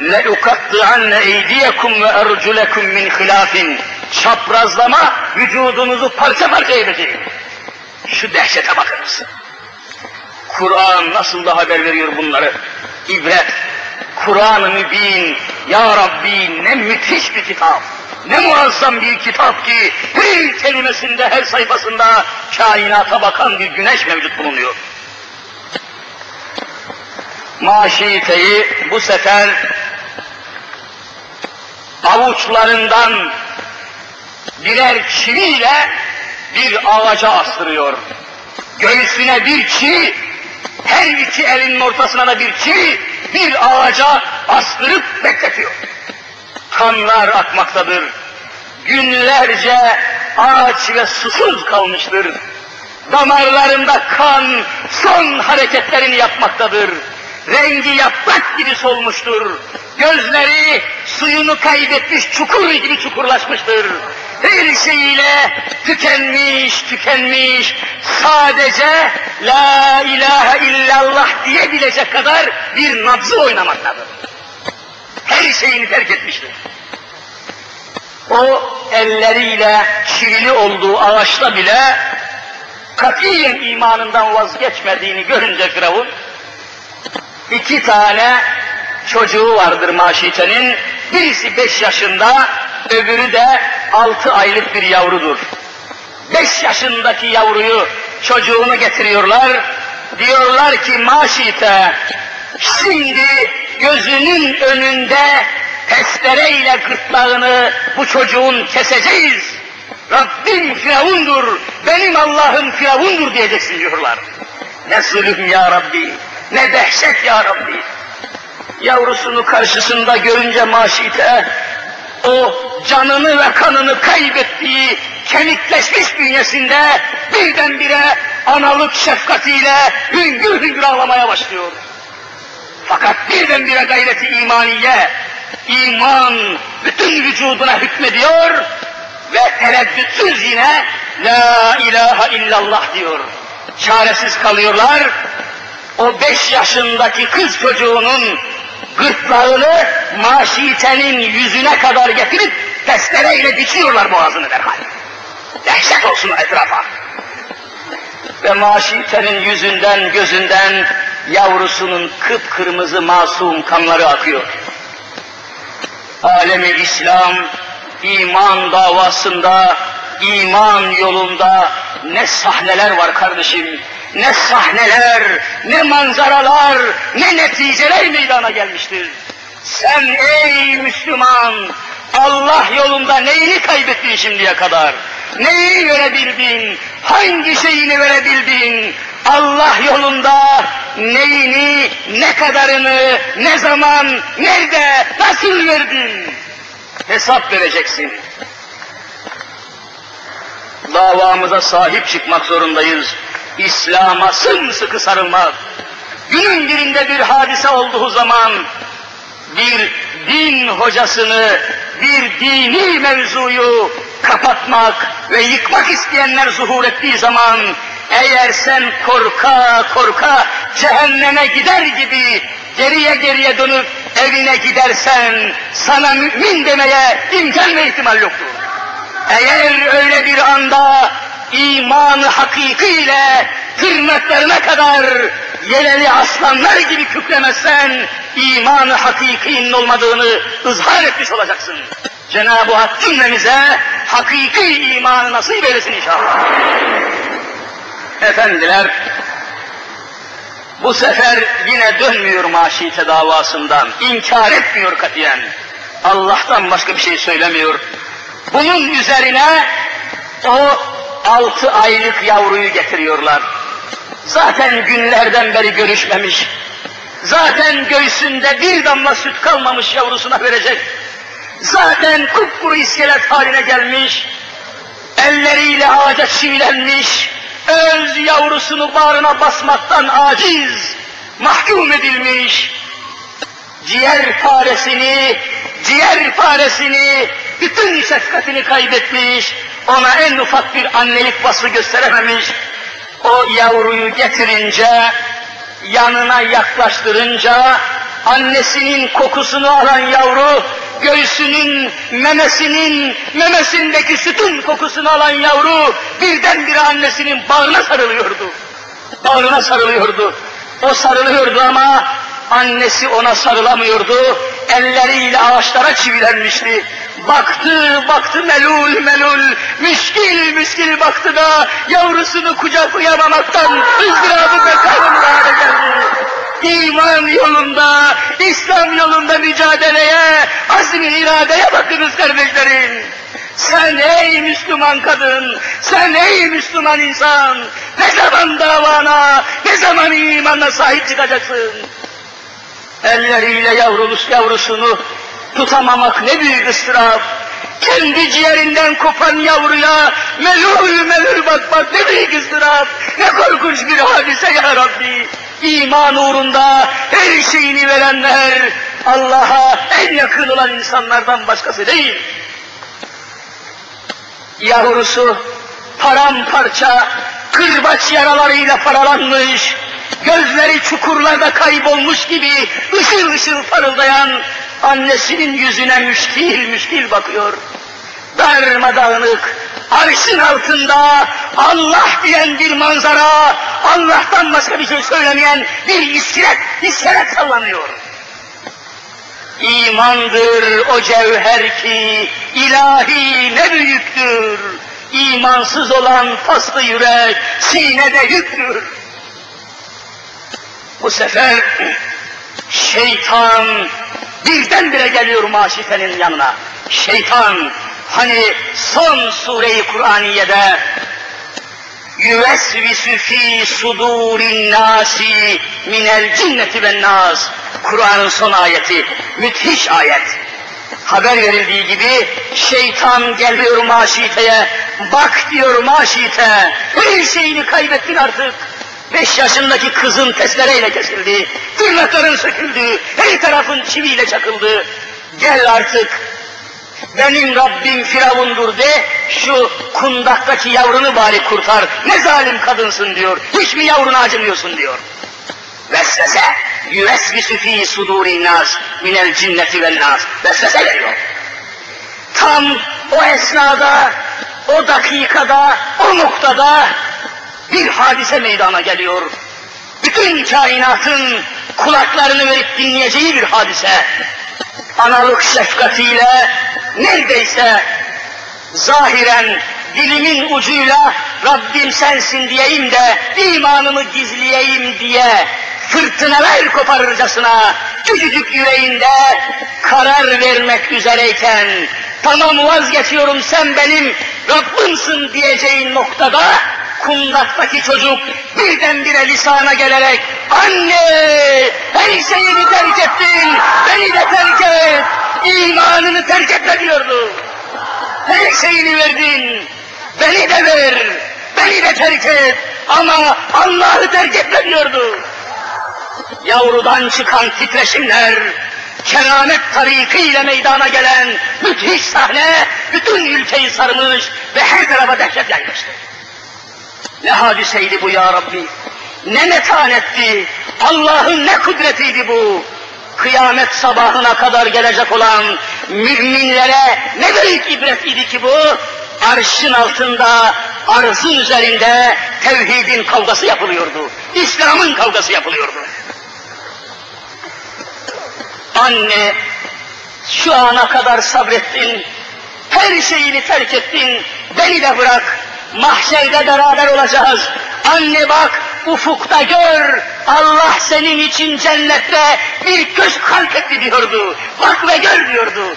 le ukattı'anne eydiyekum ve erculekum min hilafin. Çaprazlama vücudunuzu parça parça edeceğim. Şu dehşete bakınız. Kur'an nasıl da haber veriyor bunları? İbret. Kur'an-ı Mübin, Ya Rabbi ne müthiş bir kitap. Ne muazzam bir kitap ki her kelimesinde, her sayfasında kainata bakan bir güneş mevcut bulunuyor. Maşiteyi bu sefer avuçlarından birer çiviyle bir ağaca astırıyor. Göğsüne bir çivi, her iki elinin ortasına da bir çivi, bir ağaca astırıp bekletiyor. Kanlar akmaktadır. Günlerce ağaç ve susuz kalmıştır. Damarlarında kan son hareketlerini yapmaktadır. Rengi yaprak gibi solmuştur. Gözleri suyunu kaybetmiş çukur gibi çukurlaşmıştır. Her şeyiyle tükenmiş, tükenmiş, sadece La ilahe illallah diyebilecek kadar bir nabzı oynamaktadır. Her şeyini terk etmiştir. O elleriyle çivili olduğu ağaçta bile katiyen imanından vazgeçmediğini görünce Firavun, iki tane çocuğu vardır maşitenin. Birisi beş yaşında, öbürü de altı aylık bir yavrudur. Beş yaşındaki yavruyu, çocuğunu getiriyorlar. Diyorlar ki maşite, şimdi gözünün önünde testereyle gırtlağını bu çocuğun keseceğiz. Rabbim Firavundur, benim Allah'ım Firavundur diyeceksin diyorlar. Ne zulüm ya Rabbi, ne dehşet ya Rabbi. Yavrusunu karşısında görünce maşite, o canını ve kanını kaybettiği kemikleşmiş bünyesinde birdenbire analık şefkatiyle hüngür hüngür ağlamaya başlıyor. Fakat birdenbire gayreti imaniye, iman bütün vücuduna hükmediyor ve tereddütsüz yine La ilahe illallah diyor. Çaresiz kalıyorlar. O beş yaşındaki kız çocuğunun gırtlağını maşitenin yüzüne kadar getirip testereyle biçiyorlar boğazını derhal. Dehşet olsun etrafa. Ve maşitenin yüzünden gözünden yavrusunun kıpkırmızı masum kanları akıyor. Alemi İslam iman davasında, iman yolunda ne sahneler var kardeşim, ne sahneler, ne manzaralar, ne neticeler meydana gelmiştir. Sen ey Müslüman, Allah yolunda neyini kaybettin şimdiye kadar? Neyi verebildin? Hangi şeyini verebildin? Allah yolunda neyini, ne kadarını, ne zaman, nerede, nasıl verdin? Hesap vereceksin. Davamıza sahip çıkmak zorundayız. İslam'a sımsıkı sarılmak. Günün birinde bir hadise olduğu zaman bir din hocasını, bir dini mevzuyu kapatmak ve yıkmak isteyenler zuhur ettiği zaman eğer sen korka korka cehenneme gider gibi geriye geriye dönüp evine gidersen sana mümin demeye imkan ve ihtimal yoktur. Eğer öyle bir imanı hakikiyle tırnaklarına kadar yeleli aslanlar gibi kükremezsen imanı hakikinin olmadığını ızhar etmiş olacaksın. Cenab-ı Hak cümlemize hakiki imanı nasip eylesin inşallah. Efendiler, bu sefer yine dönmüyor maşite davasından, inkar etmiyor katiyen. Allah'tan başka bir şey söylemiyor. Bunun üzerine o altı aylık yavruyu getiriyorlar. Zaten günlerden beri görüşmemiş. Zaten göğsünde bir damla süt kalmamış yavrusuna verecek. Zaten kupkuru iskelet haline gelmiş. Elleriyle ağaca çivilenmiş. Öz yavrusunu bağrına basmaktan aciz, mahkum edilmiş. Ciğer faresini, ciğer faresini, bütün şefkatini kaybetmiş. Ona en ufak bir annelik vasfı gösterememiş. O yavruyu getirince, yanına yaklaştırınca, annesinin kokusunu alan yavru, göğsünün, memesinin, memesindeki sütün kokusunu alan yavru, birdenbire annesinin bağrına sarılıyordu. Bağrına sarılıyordu. O sarılıyordu ama annesi ona sarılamıyordu. Elleriyle ağaçlara çivilenmişti. Baktı, baktı melul melul, müşkil müşkil baktı da yavrusunu kucaklayamamaktan ızdırabı bekarın hale geldi. İman yolunda, İslam yolunda mücadeleye, azmi iradeye bakınız kardeşlerim. Sen ey Müslüman kadın, sen ey Müslüman insan, ne zaman davana, ne zaman imanla sahip çıkacaksın? Elleriyle yavrulus yavrusunu tutamamak ne büyük ıstırap. Kendi ciğerinden kopan yavruya melul melul bakmak ne büyük ıstırap. Ne korkunç bir hadise ya Rabbi. İman uğrunda her şeyini verenler Allah'a en yakın olan insanlardan başkası değil. Yavrusu paramparça, kırbaç yaralarıyla paralanmış, gözleri çukurlarda kaybolmuş gibi ışıl ışıl parıldayan annesinin yüzüne müşkil müşkil bakıyor. Darmadağınık, arşın altında Allah diyen bir manzara, Allah'tan başka bir şey söylemeyen bir iskelet, iskelet sallanıyor. İmandır o cevher ki ilahi ne büyüktür. İmansız olan paslı yürek sinede yüktür. Bu sefer şeytan birdenbire geliyor maşifenin yanına. Şeytan hani son sureyi Kur'aniye'de yüvesvisu fi sudurin nasi minel cinneti ve nas Kur'an'ın son ayeti. Müthiş ayet. Haber verildiği gibi şeytan geliyor maşiteye bak diyor maşite her şeyini kaybettin artık Beş yaşındaki kızın testereyle kesildi, tırnakların söküldü, her tarafın çiviyle çakıldı. Gel artık, benim Rabbim Firavundur de, şu kundaktaki yavrunu bari kurtar, ne zalim kadınsın diyor, hiç mi yavruna acımıyorsun diyor. Vesvese, yüvesvisu fî sudûrin nas, minel cinneti vel nas, vesvese veriyor. Tam o esnada, o dakikada, o noktada bir hadise meydana geliyor. Bütün kainatın kulaklarını verip dinleyeceği bir hadise. Analık şefkatiyle neredeyse zahiren dilimin ucuyla Rabbim sensin diyeyim de imanımı gizleyeyim diye fırtınalar koparırcasına küçücük yüreğinde karar vermek üzereyken tamam vazgeçiyorum sen benim Rabbimsin diyeceğin noktada kundaktaki çocuk birdenbire lisana gelerek anne her şeyini terk ettin beni de terk et imanını terk etme diyordu. Her şeyini verdin beni de ver beni de terk et ama Allah'ı terk etme diyordu. Yavrudan çıkan titreşimler, keramet tarikiyle meydana gelen müthiş sahne bütün ülkeyi sarmış ve her tarafa dehşet yaymıştı. Ne hadiseydi bu ya Rabbi? Ne metanetti? Allah'ın ne kudretiydi bu? Kıyamet sabahına kadar gelecek olan müminlere ne büyük ibret idi ki bu? Arşın altında, arzın üzerinde tevhidin kavgası yapılıyordu. İslam'ın kavgası yapılıyordu. Anne, şu ana kadar sabrettin, her şeyini terk ettin, beni de bırak, mahşerde beraber olacağız. Anne bak, ufukta gör, Allah senin için cennette bir köşk halk etti diyordu. Bak ve gör diyordu.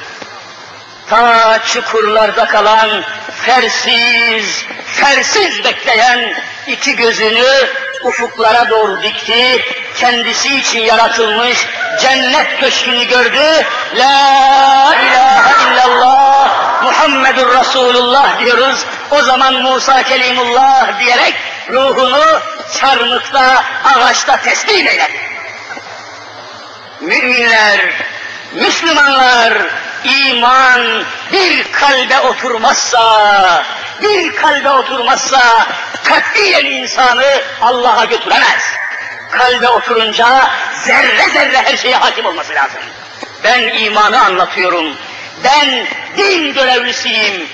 Ta çukurlarda kalan, fersiz, fersiz bekleyen iki gözünü ufuklara doğru dikti, kendisi için yaratılmış cennet köşkünü gördü. La ilahe illallah Muhammedur Resulullah diyoruz. O zaman Musa Kelimullah diyerek ruhunu çarmıkta, ağaçta teslim eyledi. Müminler, Müslümanlar, iman bir kalbe oturmazsa, bir kalbe oturmazsa katiyen insanı Allah'a götüremez. Kalbe oturunca zerre zerre her şeye hakim olması lazım. Ben imanı anlatıyorum. Ben din görevlisiyim.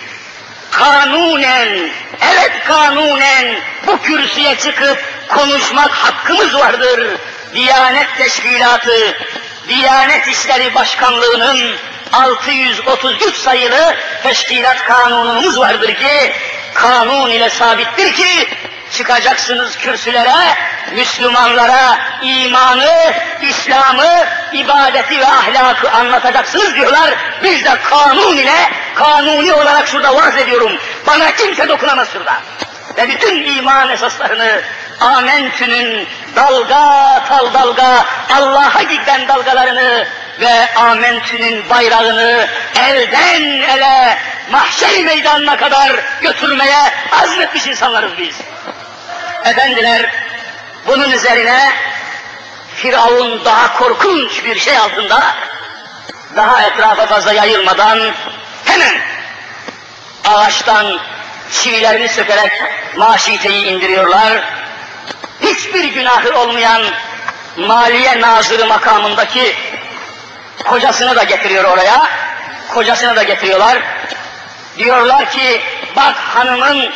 Kanunen, evet kanunen bu kürsüye çıkıp konuşmak hakkımız vardır. Diyanet Teşkilatı, Diyanet İşleri Başkanlığı'nın 633 sayılı teşkilat kanunumuz vardır ki, kanun ile sabittir ki, çıkacaksınız kürsülere, Müslümanlara imanı, İslam'ı, ibadeti ve ahlakı anlatacaksınız diyorlar. Biz de kanun ile, kanuni olarak şurada vaaz ediyorum. Bana kimse dokunamaz şurada. Ve bütün iman esaslarını Amentü'nün dalga tal dalga Allah'a giden dalgalarını ve Amentü'nün bayrağını elden ele mahşer meydanına kadar götürmeye azmetmiş insanlarız biz. Efendiler bunun üzerine Firavun daha korkunç bir şey altında daha etrafa fazla yayılmadan hemen ağaçtan çivilerini sökerek maşiteyi indiriyorlar. Hiçbir günahı olmayan maliye nazırı makamındaki kocasını da getiriyor oraya. Kocasını da getiriyorlar. Diyorlar ki bak hanımın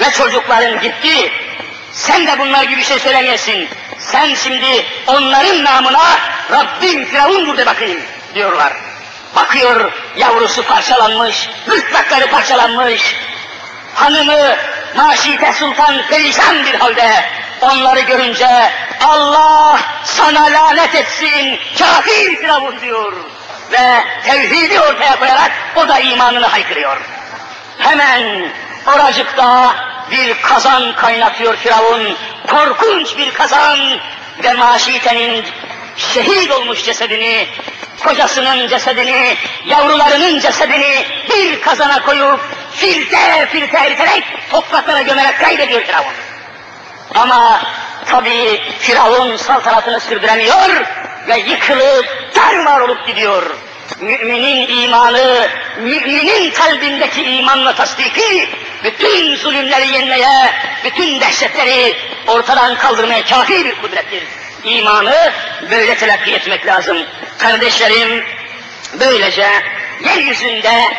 ve çocukların gitti. Sen de bunlar gibi bir şey söylemeyesin. Sen şimdi onların namına Rabbim Firavundur de bakayım diyorlar. Bakıyor yavrusu parçalanmış, gırtlakları parçalanmış. Hanımı Naşite Sultan perişan bir halde onları görünce Allah sana lanet etsin kafir Firavun diyor. Ve tevhidi ortaya koyarak o da imanını haykırıyor. Hemen oracıkta bir kazan kaynatıyor Firavun. Korkunç bir kazan ve Maşite'nin şehit olmuş cesedini, kocasının cesedini, yavrularının cesedini bir kazana koyup filte filte eriterek topraklara gömerek kaybediyor Firavun. Ama tabii Firavun saltanatını sürdüremiyor ve yıkılıp darmar olup gidiyor. Müminin imanı, müminin kalbindeki imanla tasdiki, bütün zulümleri yenmeye, bütün dehşetleri ortadan kaldırmaya kafi bir kudrettir. İmanı böyle telakki etmek lazım. Kardeşlerim, böylece yeryüzünde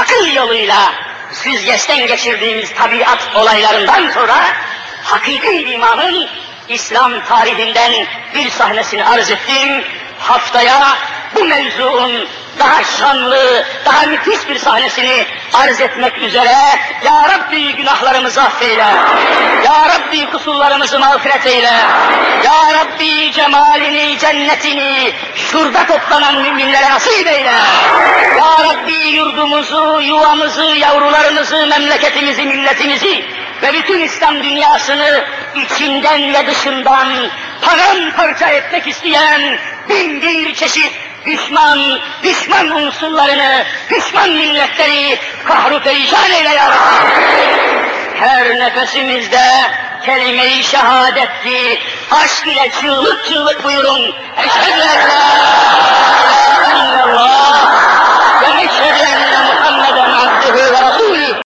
akıl yoluyla süzgeçten geçirdiğimiz tabiat olaylarından sonra hakiki imanın İslam tarihinden bir sahnesini arz ettim. Haftaya bu mevzuun daha şanlı, daha müthiş bir sahnesini arz etmek üzere Ya Rabbi günahlarımızı affeyle. Ya Rabbi kusurlarımızı mağfiret eyle. Ya Rabbi cemalini, cennetini şurada toplanan müminlere nasip eyle. Ya Rabbi yurdumuzu, yuvamızı, yavrularımızı, memleketimizi, milletimizi ve bütün İslam dünyasını içinden ve dışından paramparça etmek isteyen bin bir çeşit düşman, düşman unsurlarını, düşman milletleri kahru perişan eyle ya. Her nefesimizde kelime-i şehadetli, aşk ile çığlık çığlık buyurun. Eşhedü en la illallah ve eşhedü enne Muhammeden abdühü ve.